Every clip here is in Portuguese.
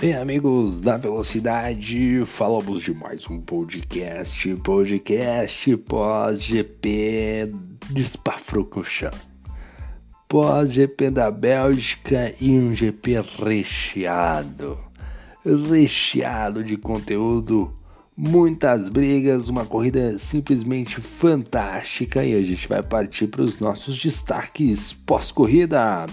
Bem, amigos da velocidade, falamos de mais um podcast, podcast pós-GP de Spa-Francorchamps. Pós-GP da Bélgica e um GP recheado, recheado de conteúdo muitas brigas, uma corrida simplesmente fantástica e a gente vai partir para os nossos destaques pós-corrida.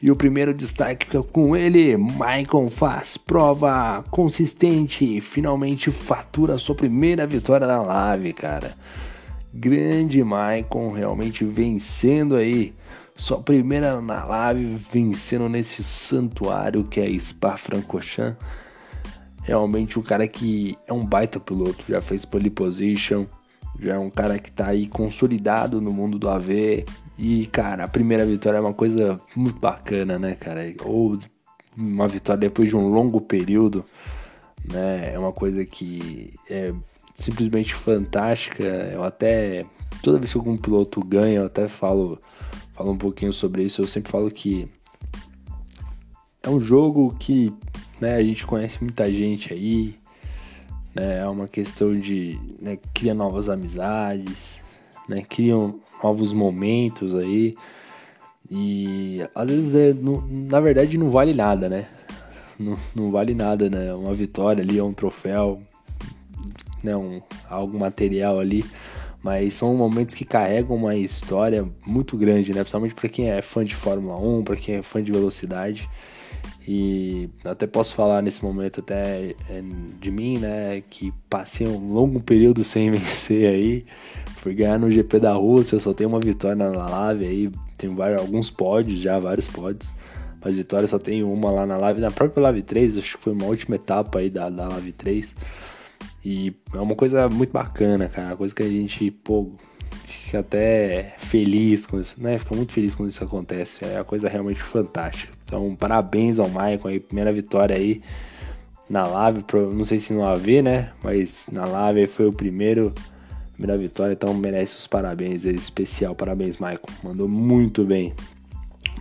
E o primeiro destaque fica com ele, Maicon faz prova consistente finalmente fatura sua primeira vitória na live, cara. Grande Maicon realmente vencendo aí sua primeira na live, vencendo nesse santuário que é Spa-Francorchamps realmente um cara que é um baita piloto, já fez pole position, já é um cara que tá aí consolidado no mundo do AV. E, cara, a primeira vitória é uma coisa muito bacana, né, cara? Ou uma vitória depois de um longo período, né? É uma coisa que é simplesmente fantástica. Eu até toda vez que algum piloto ganha, eu até falo, falo um pouquinho sobre isso. Eu sempre falo que é um jogo que né? A gente conhece muita gente aí, né? É uma questão de né, cria novas amizades, né? Criam novos momentos aí e às vezes é, não, na verdade não vale nada, né? Não, não vale nada, né? Uma vitória ali, um troféu, né? Um, algo material ali mas são momentos que carregam uma história muito grande, né? Principalmente para quem é fã de Fórmula 1, para quem é fã de velocidade. E até posso falar nesse momento até é, de mim, né, que passei um longo período sem vencer aí. Fui ganhar no GP da Rússia, eu só tenho uma vitória na Lave aí, tenho vários, alguns pódios já, vários pódios. Mas vitória só tenho uma lá na Lave, na própria Lave 3, acho que foi uma última etapa aí da, da Lave 3. E é uma coisa muito bacana, cara, uma coisa que a gente, pô, fica até feliz com isso, né? Fica muito feliz quando isso acontece. É uma coisa realmente fantástica. Então, parabéns ao Maicon aí, primeira vitória aí na Live, não sei se no AV, né? Mas na Live foi o primeiro, primeira vitória, então merece os parabéns, é especial, parabéns Maicon, mandou muito bem.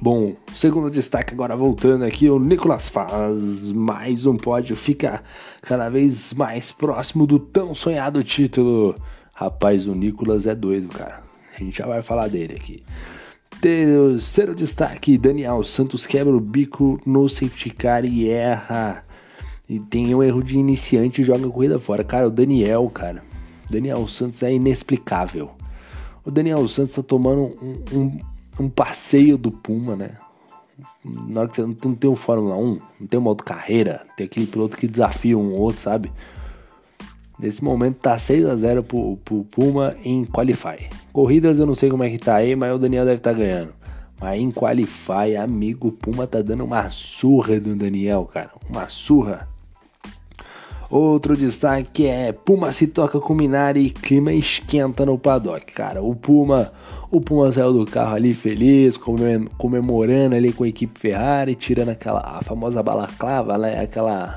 Bom, segundo destaque agora voltando aqui, o Nicolas faz mais um pódio, fica cada vez mais próximo do tão sonhado título. Rapaz, o Nicolas é doido, cara. A gente já vai falar dele aqui. Terceiro destaque: Daniel Santos quebra o bico no safety car e erra. E tem um erro de iniciante e joga a corrida fora. Cara, o Daniel, cara. Daniel Santos é inexplicável. O Daniel Santos tá tomando um, um, um passeio do Puma, né? Na hora que você não, tem um Fórmula 1, não tem uma outra carreira, tem aquele piloto que desafia um outro, sabe? Nesse momento tá 6 a 0 pro, pro Puma em Qualify. Corridas eu não sei como é que tá aí, mas o Daniel deve estar tá ganhando. Mas em Qualify, amigo, o Puma tá dando uma surra do Daniel, cara. Uma surra. Outro destaque é Puma se toca com Minari e clima esquenta no paddock, cara. O Puma, o Puma saiu do carro ali feliz, comemorando ali com a equipe Ferrari, tirando aquela a famosa balaclava, né? Aquela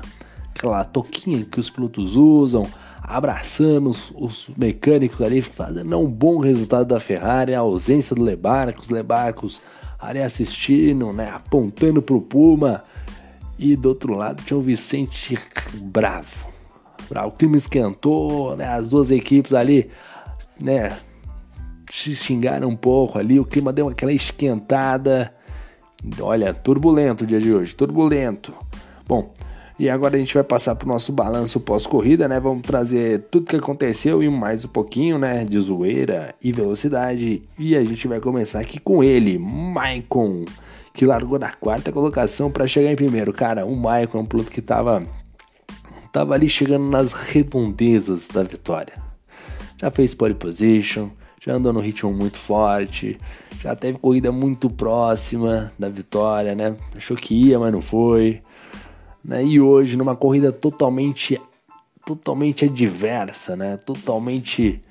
aquela toquinha que os pilotos usam, abraçando os, os, mecânicos ali, fazendo um bom resultado da Ferrari, a ausência do Lebarcos, Lebarcos ali assistindo, né, apontando pro Puma. E do outro lado tinha o Vicente bravo. O clima esquentou, né, as duas equipes ali, né, se xingaram um pouco ali, o clima deu aquela esquentada. Olha, turbulento o dia de hoje, turbulento. Bom, e agora a gente vai passar para o nosso balanço pós-corrida, né? Vamos trazer tudo que aconteceu e mais um pouquinho, né? De zoeira e velocidade. E a gente vai começar aqui com ele, Maicon, que largou na quarta colocação para chegar em primeiro. Cara, o Maicon é um piloto que tava, tava ali chegando nas redondezas da vitória. Já fez pole position, já andou no ritmo muito forte, já teve corrida muito próxima da vitória, né? Achou que ia, mas não foi. Né? E hoje, numa corrida totalmente, totalmente adversa, né? totalmente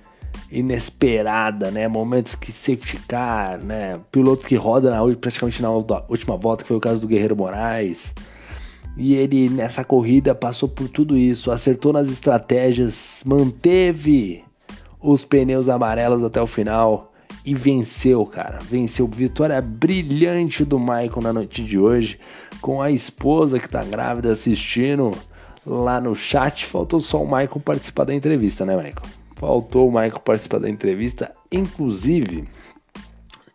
inesperada, né? Momentos que safety car, né? Piloto que roda na, praticamente na última volta, que foi o caso do Guerreiro Moraes. E ele nessa corrida passou por tudo isso, acertou nas estratégias, manteve os pneus amarelos até o final e venceu, cara. Venceu. Vitória brilhante do Michael na noite de hoje, com a esposa que tá grávida assistindo lá no chat. Faltou só o Michael participar da entrevista, né, Michael? Faltou o Michael participar da entrevista. Inclusive,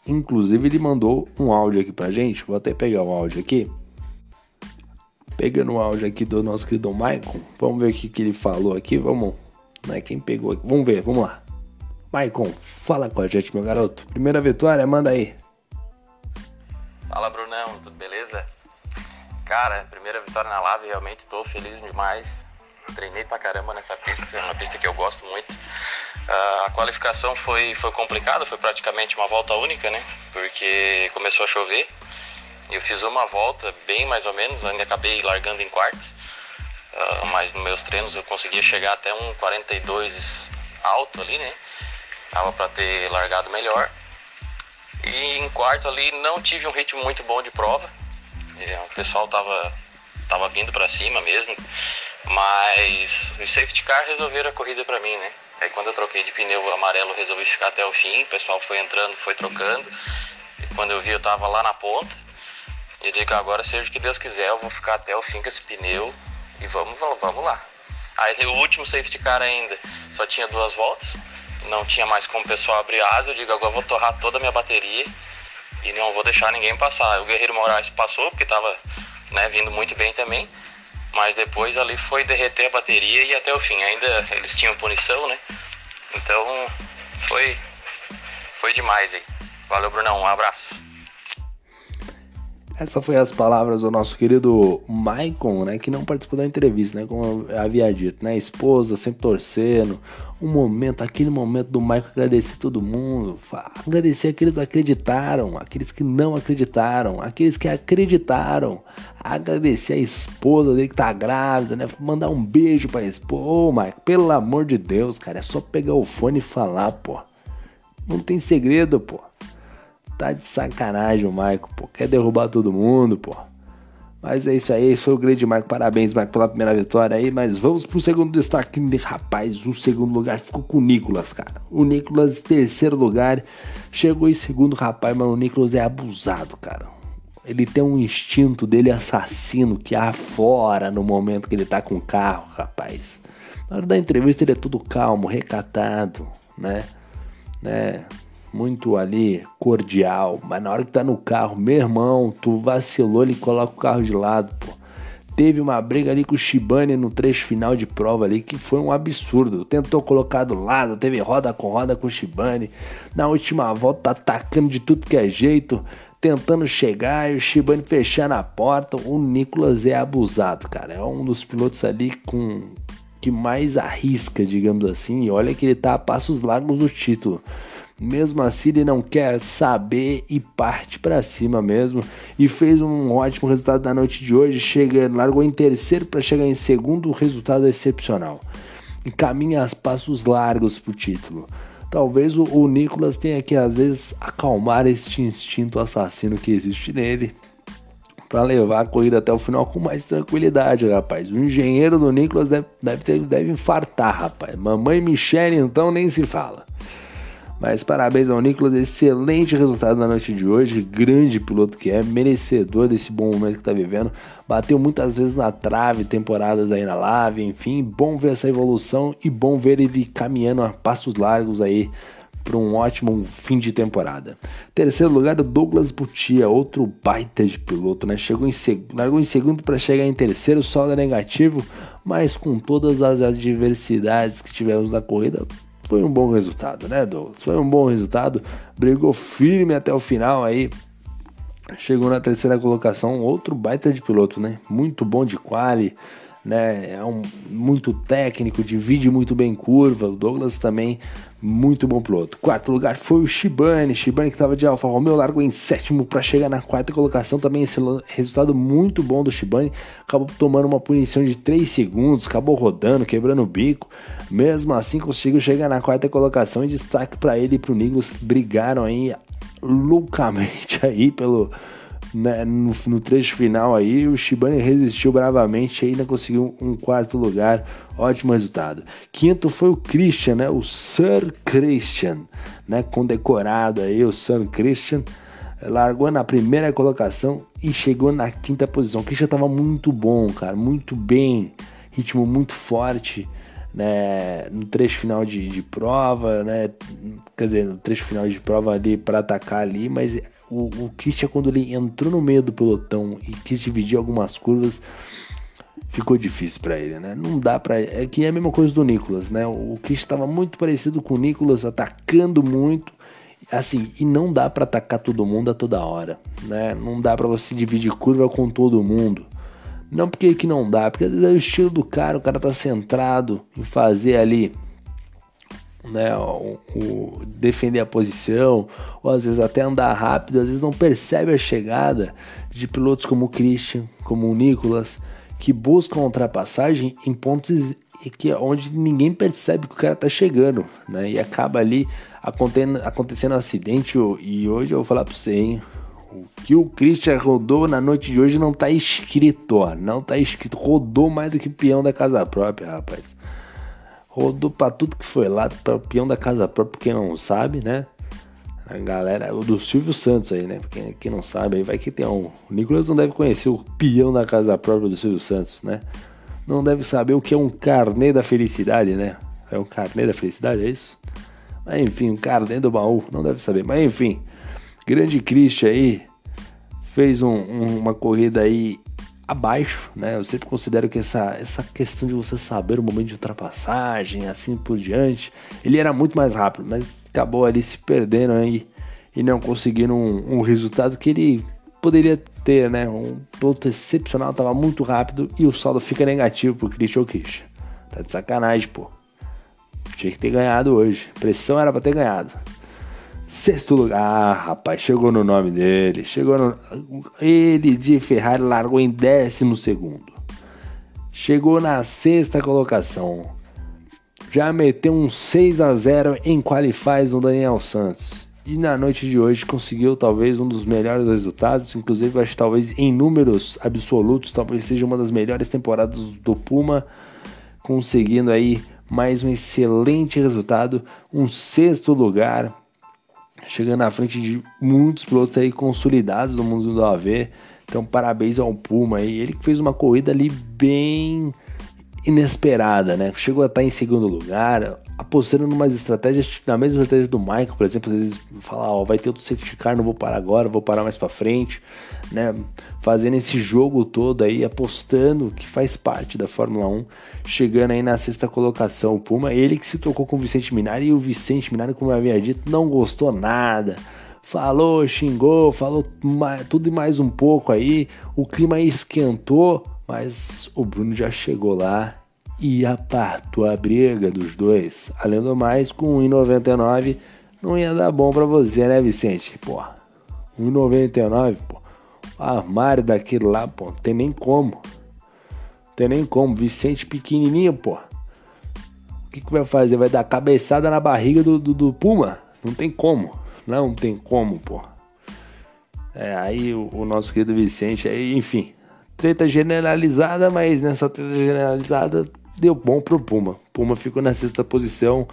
inclusive ele mandou um áudio aqui pra gente. Vou até pegar o áudio aqui. Pegando o áudio aqui do nosso querido Michael. Vamos ver o que, que ele falou aqui. Vamos. Né, quem pegou aqui? Vamos ver, vamos lá. Maicon, fala com a gente, meu garoto. Primeira vitória, manda aí. Fala, Brunão, tudo beleza? Cara, primeira vitória na Lave, realmente tô feliz demais. Treinei pra caramba nessa pista, é uma pista que eu gosto muito. Uh, a qualificação foi, foi complicada, foi praticamente uma volta única, né? Porque começou a chover. Eu fiz uma volta, bem mais ou menos, ainda acabei largando em quarto. Uh, mas nos meus treinos eu conseguia chegar até um 42 alto ali, né? Tava para ter largado melhor. E em quarto ali não tive um ritmo muito bom de prova. É, o pessoal tava, tava vindo para cima mesmo. Mas os safety car resolveram a corrida para mim, né? Aí quando eu troquei de pneu amarelo resolvi ficar até o fim, o pessoal foi entrando, foi trocando. E quando eu vi eu tava lá na ponta. E eu digo agora seja o que Deus quiser, eu vou ficar até o fim com esse pneu e vamos, vamos lá. Aí o último safety car ainda só tinha duas voltas não tinha mais como o pessoal abrir asa, eu digo, agora eu vou torrar toda a minha bateria e não vou deixar ninguém passar. O Guerreiro Moraes passou, porque estava né, vindo muito bem também, mas depois ali foi derreter a bateria e até o fim. Ainda eles tinham punição, né? Então foi, foi demais aí. Valeu, Brunão, um abraço. Essa foi as palavras do nosso querido Maicon, né, que não participou da entrevista, né, como eu havia dito, né, esposa sempre torcendo, um momento, aquele momento do Maicon agradecer todo mundo, agradecer aqueles que acreditaram, aqueles que não acreditaram, aqueles que acreditaram, agradecer a esposa dele que tá grávida, né, mandar um beijo pra esposa, ô Maicon, pelo amor de Deus, cara, é só pegar o fone e falar, pô, não tem segredo, pô. Tá de sacanagem o Maico, pô. Quer derrubar todo mundo, pô. Mas é isso aí, foi o grande Marco. Parabéns, Marco, pela primeira vitória aí. Mas vamos pro segundo destaque. Rapaz, o segundo lugar ficou com o Nicolas, cara. O Nicolas, terceiro lugar, chegou em segundo, rapaz, mas o Nicolas é abusado, cara. Ele tem um instinto dele assassino que afora no momento que ele tá com o carro, rapaz. Na hora da entrevista ele é tudo calmo, recatado, né? né? Muito ali cordial, mas na hora que tá no carro, meu irmão, tu vacilou, ele coloca o carro de lado, pô. Teve uma briga ali com o Shibane no trecho final de prova ali que foi um absurdo. Tentou colocar do lado, teve roda com roda com o Shibane. Na última volta tá atacando de tudo que é jeito, tentando chegar e o Shibane fechando a porta. O Nicolas é abusado, cara. É um dos pilotos ali com que mais arrisca, digamos assim. E olha que ele tá a passos largos do título. Mesmo assim, ele não quer saber e parte para cima mesmo. E fez um ótimo resultado na noite de hoje, chegando, largou em terceiro para chegar em segundo, resultado excepcional. E caminha a passos largos pro título. Talvez o, o Nicolas tenha que às vezes acalmar este instinto assassino que existe nele para levar a corrida até o final com mais tranquilidade, rapaz. O engenheiro do Nicolas deve, deve, ter, deve infartar, rapaz. Mamãe Michele, então, nem se fala. Mas parabéns ao Nicolas, excelente resultado na noite de hoje, grande piloto que é, merecedor desse bom momento que está vivendo. Bateu muitas vezes na trave, temporadas aí na Lave, enfim, bom ver essa evolução e bom ver ele caminhando a passos largos aí para um ótimo fim de temporada. Terceiro lugar, o Douglas Butia, outro baita de piloto, né? Chegou em segundo, largou em segundo para chegar em terceiro, só negativo, mas com todas as adversidades que tivemos na corrida, foi um bom resultado, né, Douglas? Foi um bom resultado. Brigou firme até o final aí. Chegou na terceira colocação, outro baita de piloto, né? Muito bom de quali, né? É um muito técnico, divide muito bem curva. O Douglas também muito bom piloto. Quarto lugar foi o Shibane, Shibane que estava de Alfa Romeo, largou em sétimo para chegar na quarta colocação. Também esse resultado muito bom do Shibane, acabou tomando uma punição de 3 segundos, acabou rodando, quebrando o bico. Mesmo assim conseguiu chegar na quarta colocação e destaque para ele e para o que brigaram aí loucamente aí pelo né, no, no, trecho final aí, o Shibane resistiu bravamente e ainda conseguiu um quarto lugar. Ótimo resultado. Quinto foi o Christian, né? O Sir Christian, né? Condecorado aí, o Sir Christian. Largou na primeira colocação e chegou na quinta posição. O Christian estava muito bom, cara, muito bem, ritmo muito forte. Né, no trecho final de, de prova, né, quer dizer, no trecho final de prova ali para atacar ali, mas o, o Christian, quando ele entrou no meio do pelotão e quis dividir algumas curvas, ficou difícil para ele, né? Não dá para é que é a mesma coisa do Nicolas, né? O Christian estava muito parecido com o Nicolas, atacando muito, assim, e não dá para atacar todo mundo a toda hora, né? Não dá para você dividir curva com todo mundo. Não porque que não dá, porque às vezes é o estilo do cara, o cara tá centrado em fazer ali né, o, o, defender a posição, ou às vezes até andar rápido, às vezes não percebe a chegada de pilotos como o Christian, como o Nicolas, que buscam ultrapassagem em pontos que onde ninguém percebe que o cara tá chegando, né? E acaba ali acontecendo, acontecendo um acidente e hoje eu vou falar para você, hein? O que o Christian rodou na noite de hoje não tá escrito, ó, não tá escrito, rodou mais do que peão da casa própria, rapaz rodou pra tudo que foi lá, para peão da casa própria, quem não sabe, né? A galera, o do Silvio Santos aí, né? Quem, quem não sabe aí, vai que tem um. O Nicolas não deve conhecer o peão da casa própria do Silvio Santos, né? Não deve saber o que é um carnê da felicidade, né? É um carnê da felicidade, é isso? Mas enfim, um carnê do baú, não deve saber. Mas enfim, grande Christian aí fez um, um, uma corrida aí abaixo, né? Eu sempre considero que essa, essa questão de você saber o momento de ultrapassagem, assim por diante, ele era muito mais rápido, mas acabou ali se perdendo aí e não conseguindo um, um resultado que ele poderia ter, né? Um piloto excepcional, tava muito rápido e o saldo fica negativo pro Christian Christian. Tá de sacanagem, pô. Tinha que ter ganhado hoje. Pressão era para ter ganhado. Sexto lugar, ah, rapaz, chegou no nome dele. Chegou no. Ele de Ferrari largou em décimo segundo. Chegou na sexta colocação. Já meteu um 6 a 0 em qualifies no Daniel Santos. E na noite de hoje conseguiu talvez um dos melhores resultados, inclusive acho talvez em números absolutos, talvez seja uma das melhores temporadas do Puma, conseguindo aí mais um excelente resultado, um sexto lugar chegando à frente de muitos pilotos aí consolidados no mundo do AV. Então, parabéns ao Puma aí. Ele fez uma corrida ali bem inesperada, né? Chegou a estar em segundo lugar, apostando numas estratégias, na mesma estratégia do Michael, por exemplo, às vezes falar, ó, vai ter outro safety car, não vou parar agora, vou parar mais para frente, né? Fazendo esse jogo todo aí, apostando que faz parte da Fórmula 1, chegando aí na sexta colocação o Puma, ele que se tocou com o Vicente Minari e o Vicente Minari, como eu havia dito, não gostou nada. Falou, xingou, falou tudo e mais um pouco aí. O clima esquentou, mas o Bruno já chegou lá e apartou a briga dos dois. Além do mais, com 1,99 não ia dar bom para você, né, Vicente? Pô, 1,99, pô. O armário daquele lá, pô, tem nem como. Tem nem como. Vicente pequenininho, pô. O que, que vai fazer? Vai dar cabeçada na barriga do, do, do Puma? Não tem como. Não tem como, pô. É, aí o, o nosso querido Vicente, aí, enfim, treta generalizada, mas nessa treta generalizada deu bom pro Puma. Puma ficou na sexta posição,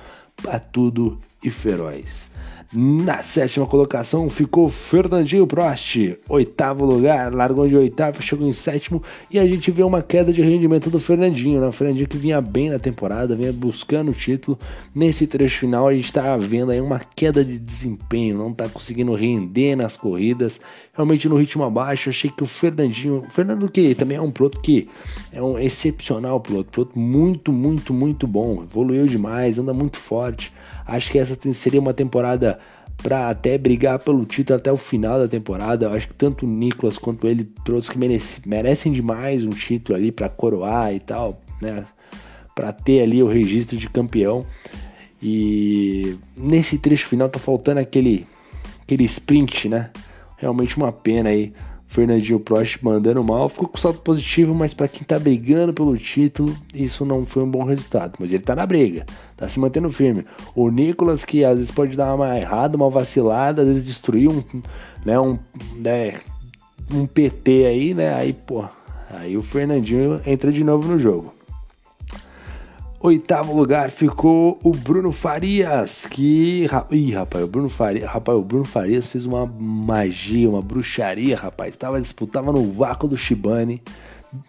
tudo e feroz. Na sétima colocação ficou Fernandinho Prost, oitavo lugar, largou de oitavo, chegou em sétimo e a gente vê uma queda de rendimento do Fernandinho, né? O Fernandinho que vinha bem na temporada, vinha buscando o título. Nesse trecho final a gente tá vendo aí uma queda de desempenho, não tá conseguindo render nas corridas, realmente no ritmo abaixo. Achei que o Fernandinho, o Fernando que também é um piloto que é um excepcional piloto, piloto muito, muito, muito bom, evoluiu demais, anda muito forte Acho que essa seria uma temporada para até brigar pelo título até o final da temporada. Eu acho que tanto o Nicolas quanto ele trouxe que merece, merecem demais um título ali para coroar e tal, né? Para ter ali o registro de campeão. E nesse trecho final tá faltando aquele aquele sprint, né? Realmente uma pena aí Fernandinho Prost mandando mal, ficou com saldo positivo, mas para quem tá brigando pelo título, isso não foi um bom resultado. Mas ele tá na briga, tá se mantendo firme. O Nicolas, que às vezes pode dar uma errada, uma vacilada, às vezes destruir um, né, um, né, um PT aí, né? Aí, pô, aí o Fernandinho entra de novo no jogo. Oitavo lugar ficou o Bruno Farias, que. Ih, rapaz, o Bruno Farias, rapaz, o Bruno Farias fez uma magia, uma bruxaria, rapaz. Tava disputava no vácuo do Shibane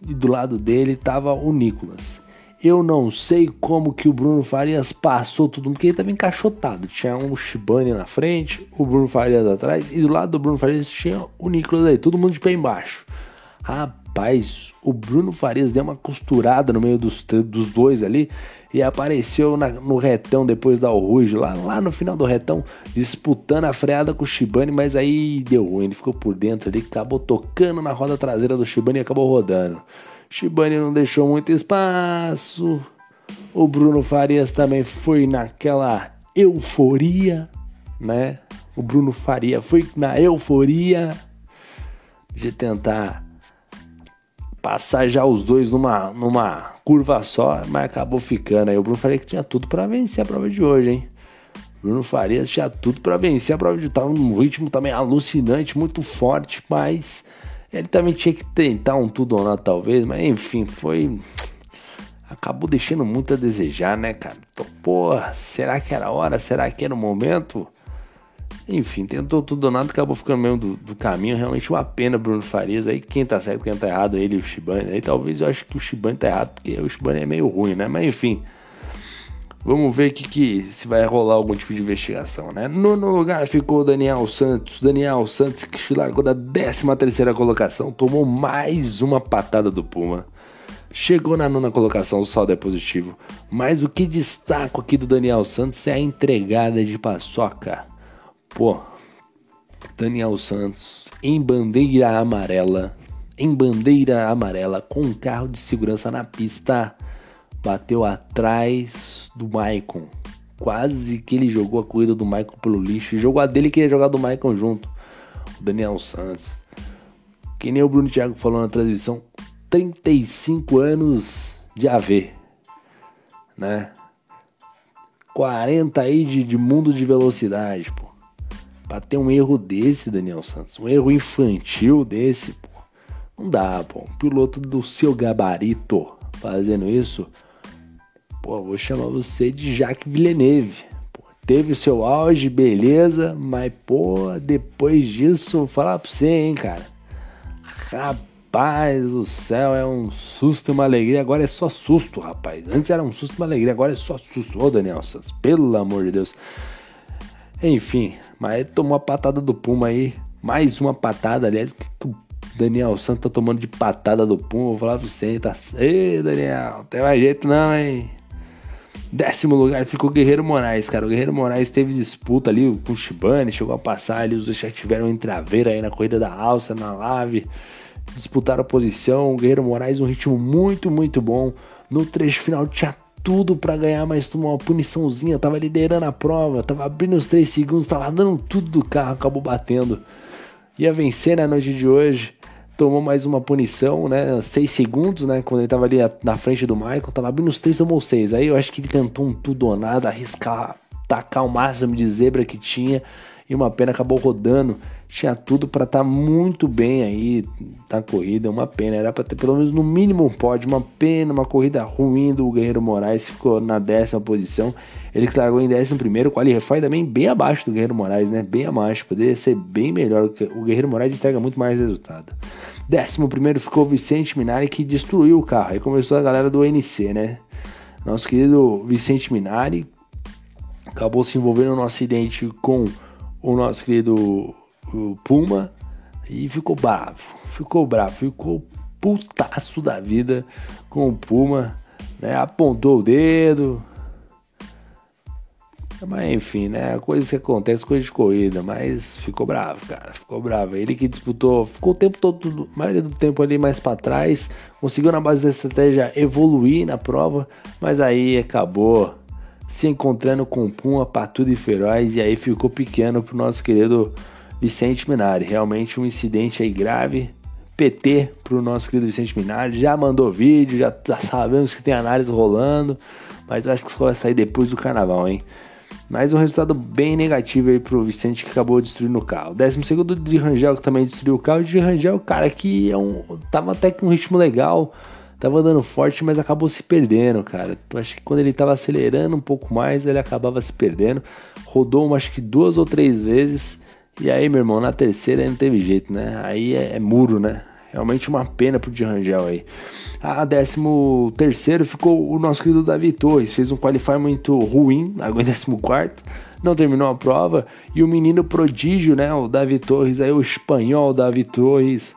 e do lado dele tava o Nicolas. Eu não sei como que o Bruno Farias passou tudo, porque ele estava encaixotado. Tinha um Shibane na frente, o Bruno Farias atrás, e do lado do Bruno Farias tinha o Nicolas aí, todo mundo de pé embaixo. Rapaz, o Bruno Farias deu uma costurada no meio dos, dos dois ali e apareceu na, no retão depois da Ruge, lá, lá no final do retão, disputando a freada com o Shibane, mas aí deu ruim, ele ficou por dentro ali, acabou tocando na roda traseira do Shibane e acabou rodando. Shibane não deixou muito espaço. O Bruno Farias também foi naquela euforia, né? O Bruno Faria foi na euforia de tentar passar já os dois numa, numa curva só, mas acabou ficando. Aí o Bruno Faria que tinha tudo para vencer a prova de hoje, hein? Bruno Farias tinha tudo para vencer a prova de tava num ritmo também alucinante, muito forte, mas ele também tinha que tentar um tudo ou nada, talvez, mas enfim, foi. Acabou deixando muito a desejar, né, cara? Então, porra, será que era hora? Será que era o momento? Enfim, tentou tudo nada, acabou ficando meio do, do caminho. Realmente uma pena, Bruno Farias. Aí quem tá certo, quem tá errado, ele e o Shibane. Aí talvez eu acho que o Shibane tá errado, porque o Shibane é meio ruim, né? Mas enfim. Vamos ver que, que se vai rolar algum tipo de investigação, né? No lugar ficou Daniel Santos. Daniel Santos que largou da 13 terceira colocação, tomou mais uma patada do Puma. Chegou na nona colocação, o saldo é positivo. Mas o que destaco aqui do Daniel Santos é a entregada de paçoca. Pô, Daniel Santos em bandeira amarela, em bandeira amarela, com um carro de segurança na pista bateu atrás do Maicon. Quase que ele jogou a corrida do Maicon pelo lixo. Jogou a dele e queria jogar do Maicon junto. O Daniel Santos. Que nem o Bruno Thiago falou na transmissão. 35 anos de AV. Né? 40 aí de, de mundo de velocidade, pô. Pra ter um erro desse, Daniel Santos. Um erro infantil desse, pô. Não dá, pô. Um piloto do seu gabarito fazendo isso Pô, vou chamar você de Jacques Villeneuve. Pô, teve o seu auge, beleza, mas, pô, depois disso, vou falar pra você, hein, cara. Rapaz do céu, é um susto e uma alegria. Agora é só susto, rapaz. Antes era um susto e uma alegria, agora é só susto. Ô, Daniel Santos, pelo amor de Deus. Enfim, mas tomou a patada do Puma aí. Mais uma patada, aliás, que o Daniel Santos tá tomando de patada do Puma. Vou falar pra você, tá. Ei, Daniel, não tem mais jeito não, hein? Décimo lugar ficou Guerreiro Moraes, cara. O Guerreiro Moraes teve disputa ali com o Shibane, chegou a passar ali, os dois já tiveram um traveira aí na corrida da alça, na lave. Disputaram a posição. O Guerreiro Moraes, um ritmo muito, muito bom. No trecho final tinha tudo para ganhar, mas tomou uma puniçãozinha. Tava liderando a prova, tava abrindo os 3 segundos, tava dando tudo do carro, acabou batendo. Ia vencer na noite de hoje tomou mais uma punição, né? Seis segundos, né? Quando ele tava ali na frente do Michael, tava abrindo os três, tomou seis. Aí eu acho que ele tentou um tudo ou nada, arriscar, tacar o máximo de zebra que tinha. E uma pena acabou rodando. Tinha tudo para estar tá muito bem aí na corrida. Uma pena. Era para ter pelo menos no mínimo um pódio. Uma pena, uma corrida ruim do Guerreiro Moraes. Ficou na décima posição. Ele que largou em décimo primeiro. Qualify também bem abaixo do Guerreiro Moraes, né? Bem abaixo. Poderia ser bem melhor. O Guerreiro Moraes entrega muito mais resultado. Décimo primeiro ficou Vicente Minari, que destruiu o carro. Aí começou a galera do NC, né? Nosso querido Vicente Minari acabou se envolvendo num acidente com o nosso querido Puma e ficou bravo. Ficou bravo, ficou putaço da vida com o Puma, né? Apontou o dedo, mas enfim, né? Coisas que acontecem, coisa de corrida. Mas ficou bravo, cara. Ficou bravo. Ele que disputou, ficou o tempo todo, a maioria do tempo ali mais para trás. Conseguiu na base da estratégia evoluir na prova. Mas aí acabou se encontrando com Puma, Patudo e Feroz. E aí ficou pequeno pro nosso querido Vicente Minari. Realmente um incidente aí grave. PT pro nosso querido Vicente Minari. Já mandou vídeo, já, já sabemos que tem análise rolando. Mas eu acho que isso vai sair depois do carnaval, hein? Mas um resultado bem negativo aí pro Vicente que acabou destruindo o carro. Décimo segundo de Rangel que também destruiu o carro. De Rangel, cara, que é um, tava até com um ritmo legal, tava andando forte, mas acabou se perdendo, cara. Acho que quando ele tava acelerando um pouco mais, ele acabava se perdendo. Rodou, acho que duas ou três vezes. E aí, meu irmão, na terceira não teve jeito, né? Aí é, é muro, né? Realmente uma pena pro de Rangel aí. A décimo terceiro ficou o nosso querido Davi Torres. Fez um qualify muito ruim, largou em décimo quarto. Não terminou a prova. E o menino prodígio, né? O Davi Torres, aí o espanhol Davi Torres.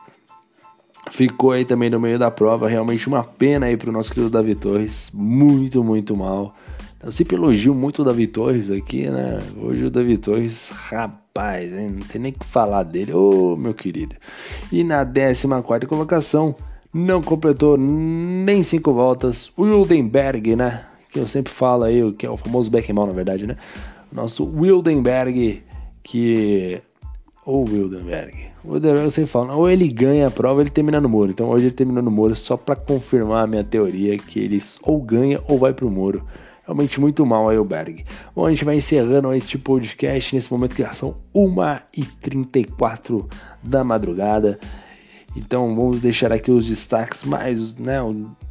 Ficou aí também no meio da prova. Realmente uma pena aí pro nosso querido Davi Torres. Muito, muito mal. Eu sempre elogio muito o Davi Torres aqui, né? Hoje o Davi Torres, rapaz, hein? não tem nem que falar dele, ô meu querido. E na 14 colocação, não completou nem cinco voltas, o Wildenberg, né? Que eu sempre falo aí, que é o famoso Beckman, na verdade, né? Nosso Wildenberg, que. Ou Wildenberg. O sempre falo, ou ele ganha a prova ele termina no muro. Então hoje ele terminou no muro só para confirmar a minha teoria que eles ou ganha ou vai pro muro realmente muito mal aí o Berg. Bom, a gente vai encerrando este podcast nesse momento que já são 1h34 da madrugada. Então vamos deixar aqui os destaques mais, né?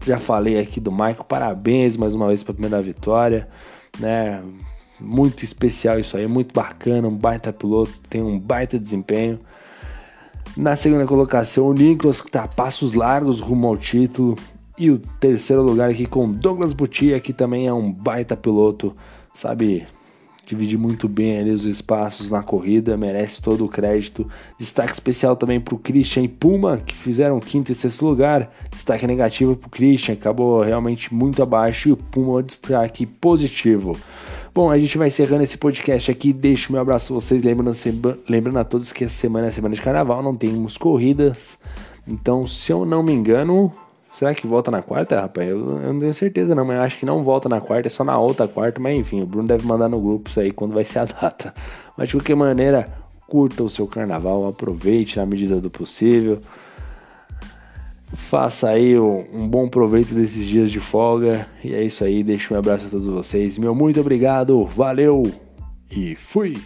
Já falei aqui do Michael, parabéns mais uma vez pela primeira vitória, né? Muito especial isso aí, muito bacana, um baita piloto, tem um baita desempenho. Na segunda colocação, o Nicholas, que tá a passos largos rumo ao título. E o terceiro lugar aqui com Douglas Butia, que também é um baita piloto, sabe? Divide muito bem ali os espaços na corrida, merece todo o crédito. Destaque especial também para o Christian e Puma, que fizeram quinto e sexto lugar. Destaque negativo para o Christian, acabou realmente muito abaixo. E o Puma, destaque positivo. Bom, a gente vai encerrando esse podcast aqui. Deixo meu abraço a vocês. Lembrando, lembrando a todos que essa semana é semana de carnaval, não temos corridas. Então, se eu não me engano, Será que volta na quarta, rapaz? Eu, eu, não tenho certeza não, mas eu acho que não volta na quarta, é só na outra quarta, mas enfim, o Bruno deve mandar no grupo isso aí quando vai ser a data. Mas de qualquer maneira, curta o seu carnaval, aproveite na medida do possível. Faça aí um bom proveito desses dias de folga. E é isso aí, deixo um abraço a todos vocês. Meu muito obrigado, valeu e fui!